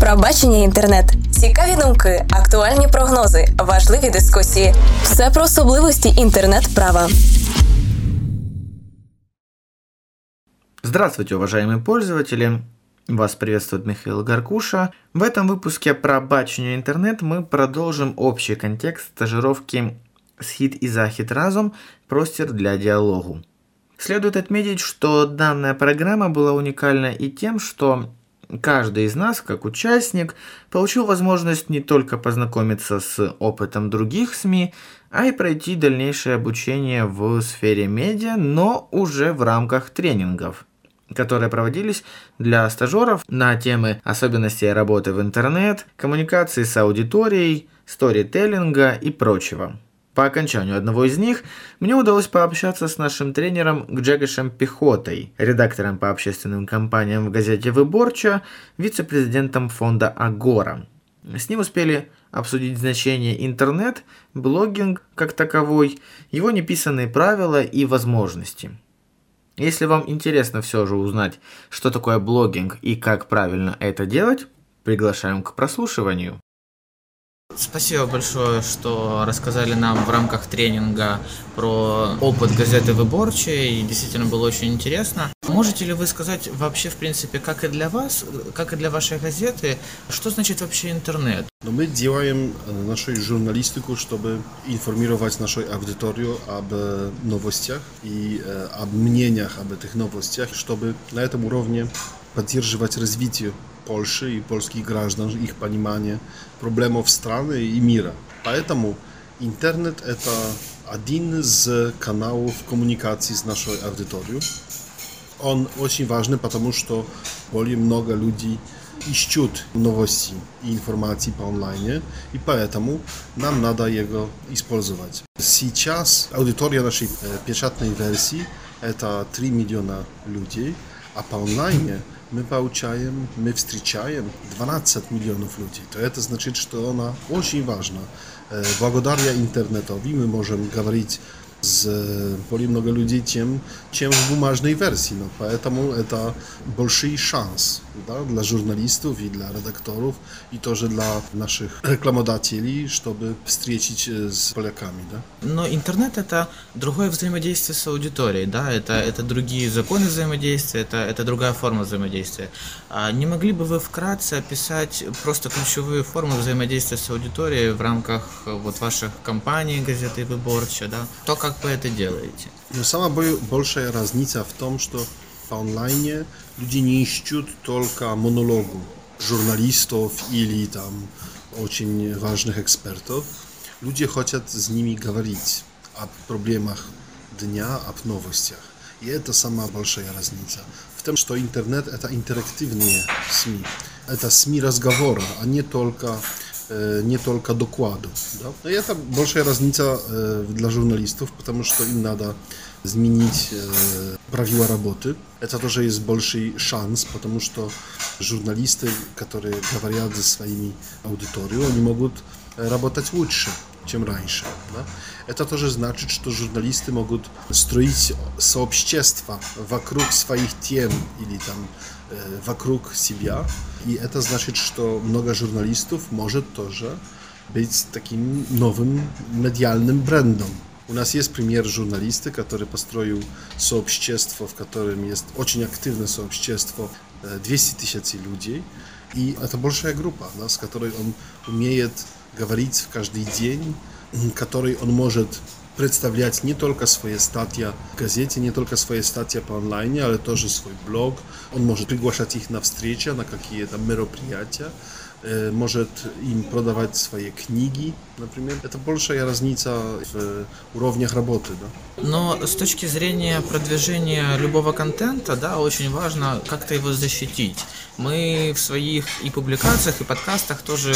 Пробачення інтернет, цікаві думки, актуальні прогнози, важливі дискусії. Все про особливості інтернет-права. Здравствуйте, уважаемые пользователи! Вас приветствует Михаил Гаркуша. В этом выпуске про бачению интернет мы продолжим общий контекст стажировки «Схит и захит разум. Простер для диалогу». Следует отметить, что данная программа была уникальна и тем, что каждый из нас, как участник, получил возможность не только познакомиться с опытом других СМИ, а и пройти дальнейшее обучение в сфере медиа, но уже в рамках тренингов, которые проводились для стажеров на темы особенностей работы в интернет, коммуникации с аудиторией, сторителлинга и прочего. По окончанию одного из них мне удалось пообщаться с нашим тренером Гджегошем Пехотой, редактором по общественным компаниям в газете «Выборча», вице-президентом фонда «Агора». С ним успели обсудить значение интернет, блогинг как таковой, его неписанные правила и возможности. Если вам интересно все же узнать, что такое блогинг и как правильно это делать, приглашаем к прослушиванию. Спасибо большое, что рассказали нам в рамках тренинга про опыт газеты «Выборчая», и действительно было очень интересно. Можете ли вы сказать вообще, в принципе, как и для вас, как и для вашей газеты, что значит вообще интернет? No my działamy naszą żurnalistykę, żeby informować naszą audytorię o nowościach i o мнениях об этих новостях, чтобы на этом уровне поддерживать развитие Польши и польских граждан, их понимание проблемов страны и мира. Поэтому интернет это один из каналов коммуникации с нашей аудиторией. Он очень важный, потому что более много людей ищут новости и информации по онлайне, и поэтому нам надо его использовать. Сейчас аудитория нашей печатной версии это 3 миллиона людей, а по онлайне мы получаем, мы встречаем 12 миллионов людей. То это значит, что она очень важна. Благодаря интернетоwi мы можем говорить z более много людей, чем, чем в бумажной версии. Но поэтому это большой шанс да, для журналистов и для редакторов, и тоже для наших рекламодателей, чтобы встретить с поляками. Да? Но интернет это другое взаимодействие с аудиторией, да, это, это другие законы взаимодействия, это, это другая форма взаимодействия. А не могли бы вы вкратце описать просто ключевые формы взаимодействия с аудиторией в рамках вот ваших компаний, газеты Выборча, да? То, как вы это делаете? Но самая большая разница в том, что по онлайне люди не ищут только монологу журналистов или там очень важных экспертов. Люди хотят с ними говорить о проблемах дня, об новостях. И это самая большая разница. В том, что интернет это интерактивные СМИ. Это СМИ разговора, а не только не только докладу. Да? И это большая разница для журналистов, потому что им надо изменить правила работы. Это тоже есть больший шанс, потому что журналисты, которые говорят за своими аудиторией, они могут работать лучше, чем раньше. Да? Это тоже значит, что журналисты могут строить сообщества вокруг своих тем или там вокруг себя. И это значит, что много журналистов может тоже быть таким новым медиальным брендом. У нас есть пример журналиста, который построил сообщество, в котором есть очень активное сообщество, 200 тысяч людей. И это большая группа, да, с которой он умеет говорить каждый день, которой он может представлять не только свои статьи в газете, не только свои статьи по онлайне, але тоже свой блог. Он может приглашать их на встречи, на какие-то мероприятия, может им продавать свои книги, например. Это большая разница в уровнях работы. Да? Но с точки зрения продвижения любого контента, да, очень важно как-то его защитить. Мы в своих и публикациях, и подкастах тоже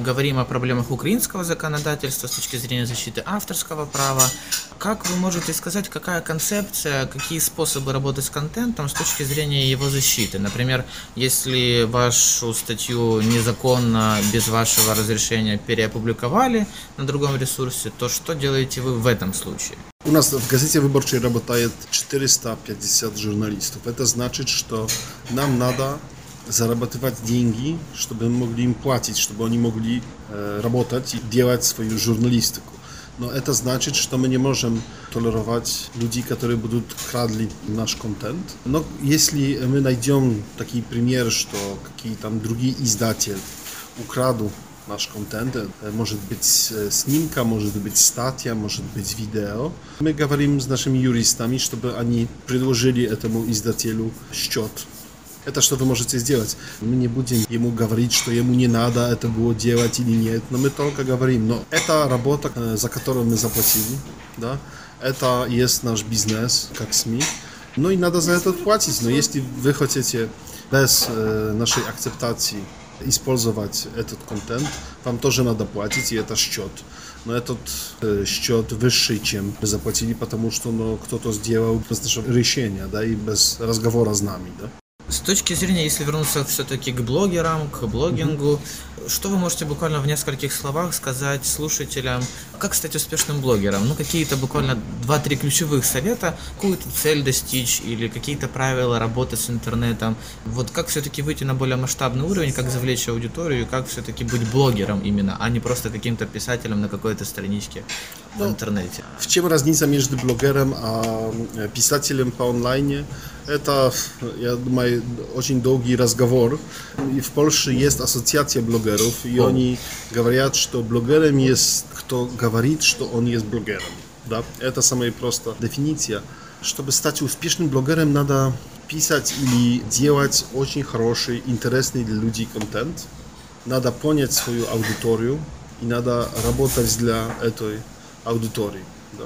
говорим о проблемах украинского законодательства с точки зрения защиты авторского права. Как вы можете сказать, какая концепция, какие способы работать с контентом с точки зрения его защиты? Например, если вашу статью незаконно, без вашего разрешения переопубликовали на другом ресурсе, то что делаете вы в этом случае? У нас в газете выборчей работает 450 журналистов. Это значит, что нам надо зарабатывать деньги, чтобы мы могли им платить, чтобы они могли э, работать и делать свою журналистику. Но это значит, что мы не можем толероwać ludzi, которые будут крадли наш контент. Но если мы найдем такие примеры, что какие там другие издатели украдут наш контент, может быть снимка, может быть статья, может быть видео. Мы говорим с нашими юристами, чтобы они предложили этому издателю счет это что вы можете сделать. Мы не будем ему говорить, что ему не надо это было делать или нет, но мы только говорим, но это работа, за которую мы заплатили, да, это есть наш бизнес, как СМИ, ну и надо за это платить, но если вы хотите без э, нашей акцептации использовать этот контент, вам тоже надо платить, и это счет. Но этот э, счет выше, чем мы заплатили, потому что ну, кто-то сделал без нашего решения, да, и без разговора с нами, да. С точки зрения, если вернуться все-таки к блогерам, к блогингу, mm-hmm. что вы можете буквально в нескольких словах сказать слушателям, как стать успешным блогером? Ну, какие-то буквально 2-3 ключевых совета, какую-то цель достичь или какие-то правила работы с интернетом. Вот как все-таки выйти на более масштабный уровень, как завлечь аудиторию, как все-таки быть блогером именно, а не просто каким-то писателем на какой-то страничке в интернете. В чем разница между блогером а писателем по онлайне? Это, я думаю, очень долгий разговор. И в Польше есть ассоциация блогеров, и они говорят, что блогером есть кто говорит, что он есть блогером. Да? Это самая простая дефиниция. Чтобы стать успешным блогером, надо писать или делать очень хороший, интересный для людей контент. Надо понять свою аудиторию и надо работать для этой аудитории. Да?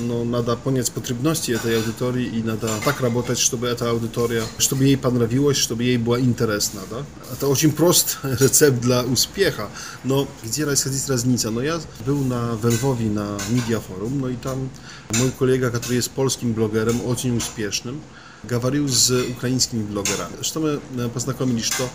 Но надо понять потребности этой аудитории и надо так работать, чтобы эта аудитория, чтобы ей понравилось, чтобы ей было интересно. Да? Это очень прост рецепт для успеха, но где расходить разница? Но я был на Lwowie на Media Forum, no i tam mój kolega, który jest polskim blogerem, очень успешным, говорил с украинскими блогерами. Что мы познакомились, что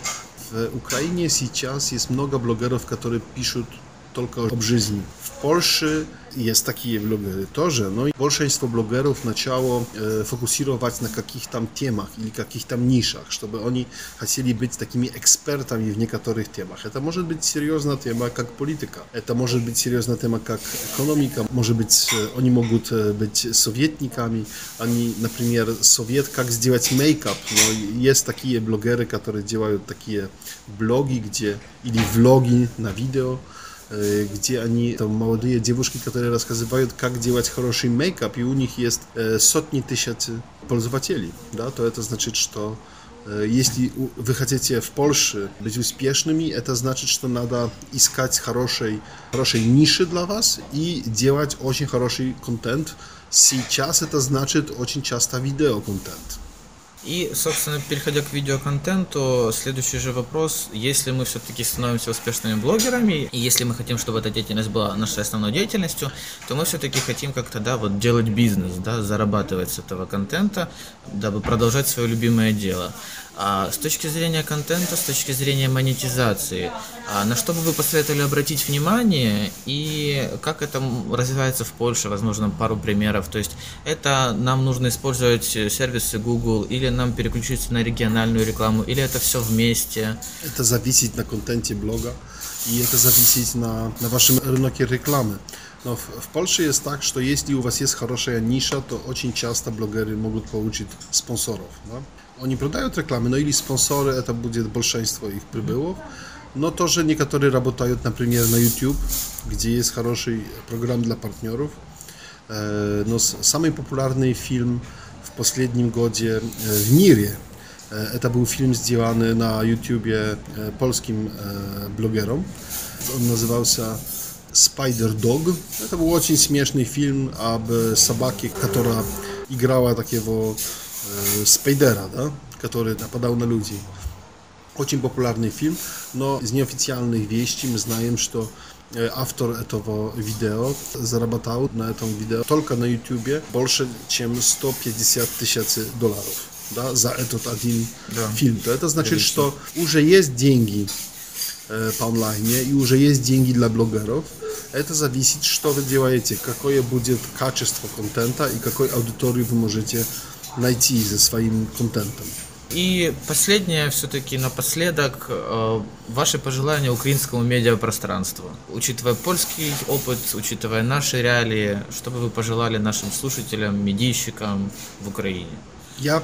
в Украине сейчас есть много блогеров, которые пишут только об жизни. В Польше есть такие блогеры тоже, но большинство блогеров начало э, фокусировать на каких там темах или каких там нишах, чтобы они хотели быть такими экспертами в некоторых темах. Это может быть серьезная тема, как политика. Это может быть серьезная тема, как экономика. Может быть, э, они могут э, быть советниками. Они, например, совет, как сделать мейкап. Но есть такие блогеры, которые делают такие блоги, где или влоги на видео, Э, где они, там, молодые девушки, которые рассказывают, как делать хороший мейкап, и у них есть э, сотни тысяч пользователей, да, то это значит, что э, если вы хотите в Польше быть успешными, это значит, что надо искать хорошей, хорошей ниши для вас и делать очень хороший контент. Сейчас это значит очень часто видеоконтент. И, собственно, переходя к видеоконтенту, следующий же вопрос. Если мы все-таки становимся успешными блогерами, и если мы хотим, чтобы эта деятельность была нашей основной деятельностью, то мы все-таки хотим как-то, да, вот делать бизнес, да, зарабатывать с этого контента, дабы продолжать свое любимое дело. А с точки зрения контента, с точки зрения монетизации, а на что бы вы посоветовали обратить внимание и как это развивается в Польше, возможно, пару примеров. То есть это нам нужно использовать сервисы Google или нам переключиться на региональную рекламу, или это все вместе? Это зависит на контенте блога и это зависит на, на вашем рынке рекламы. Но в, в Польше есть так, что если у вас есть хорошая ниша, то очень часто блогеры могут получить спонсоров. Да? Oni prodają reklamy, no i sponsory, to będzie большинство ich przybyło. No to, że niektórzy работают, например, на YouTube, gdzie jest хороший program dla partnerów. No, самый популярный film w последним гоdzie w мире to był film сделанный na YouTubie polskim blogerom. On nazywał się Spider Dog. To był очень śmieszny film об собаке, która grała takiego Э, Спайдера, да, который нападал на людей. Очень популярный фильм, но из неофициальных вещей мы знаем, что э, автор этого видео заработал на этом видео только на YouTube больше, чем 150 тысяч долларов да, за этот один да. фильм. То это значит, Конечно. что уже есть деньги э, по онлайне и уже есть деньги для блогеров. Это зависит, что вы делаете, какое будет качество контента и какой аудитории вы можете найти ze swoim kontentem. И последнее, все-таки напоследок, э, ваши пожелания украинскому медиапространству. Учитывая польский опыт, учитывая наши реалии, что бы вы пожелали нашим слушателям, медийщикам в Украине? Я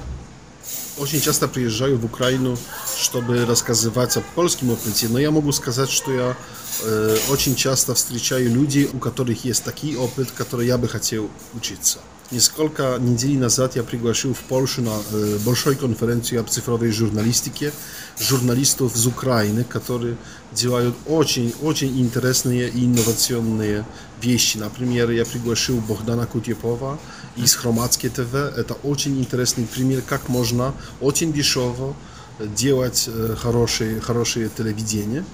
очень часто приезжаю в Украину, чтобы рассказывать о польском опыте, но я могу сказать, что я э, очень часто встречаю людей, у которых есть такой опыт, который я бы хотел учиться. Несколько недель назад я пригласил в Польшу на э, большой конференции об цифровой журналистике журналистов из Украины, которые делают очень-очень интересные и инновационные вещи. Например, я пригласил Богдана Кутепова из Хроматской ТВ. Это очень интересный пример, как можно очень дешево делать э, хорошее, хорошее телевидение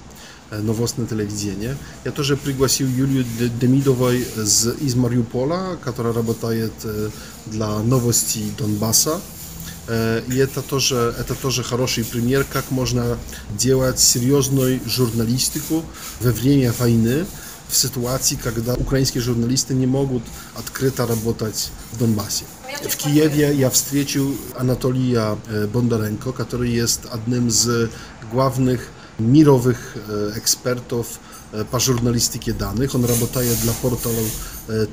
nowostne телевидение. Я тоже пригласил Юлию Демидовой из, из Мариуполя, которая работает для новостей Донбасса. И это тоже, это тоже хороший пример, как можно делать серьезную журналистику во время войны, в ситуации, когда украинские журналисты не могут открыто работать в Донбассе. В Киеве я встретил Анатолия Бондаренко, который есть одним из главных mirowych ekspertów po żurnalistyce danych. On pracuje dla portalu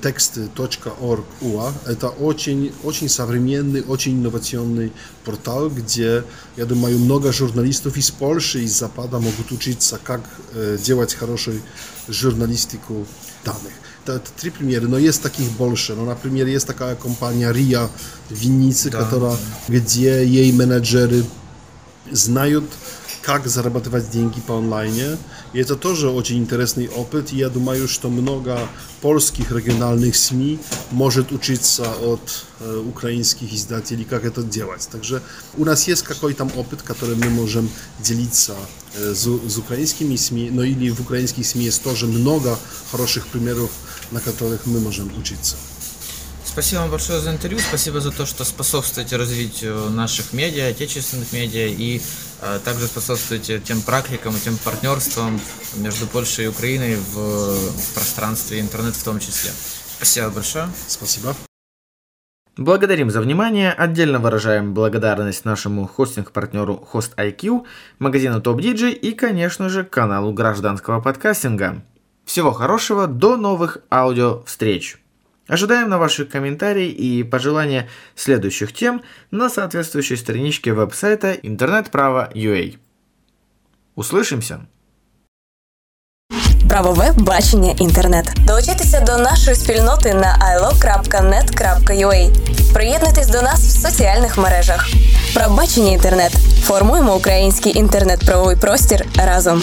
teksty.org UA. Это очень, очень современный, очень инновационный портал, где, я думаю, много журналистов из Польши, из Запада могут учиться, как делать хорошую журналистику данных. Это, это три примера, но есть таких больше. Ну, например, есть такая компания RIA в Виннице, да. которая, где ей менеджеры знают как зарабатывать деньги по онлайне. И это тоже очень интересный опыт. И я думаю, что много польских региональных СМИ может учиться от э, украинских издателей, как это делать. Также у нас есть какой-то опыт, который мы можем делиться э, с, с украинскими СМИ, но или в украинских СМИ есть тоже много хороших примеров, на которых мы можем учиться. Спасибо вам большое за интервью, спасибо за то, что способствуете развитию наших медиа, отечественных медиа и а, также способствуете тем практикам и тем партнерствам между Польшей и Украиной в, в пространстве интернет в том числе. Спасибо большое. Спасибо. Благодарим за внимание. Отдельно выражаем благодарность нашему хостинг-партнеру HostIQ, магазину TopDJ и, конечно же, каналу гражданского подкастинга. Всего хорошего, до новых аудио-встреч! Ожидаем на ваши комментарии и пожелания следующих тем на соответствующей страничке веб-сайта интернет-право.ua. Услышимся! Правове бачення інтернет. Долучайтеся до нашої спільноти на ilo.net.ua. Приєднуйтесь до нас в соціальних мережах. Правбачення інтернет. Формуємо український інтернет-правовий простір разом.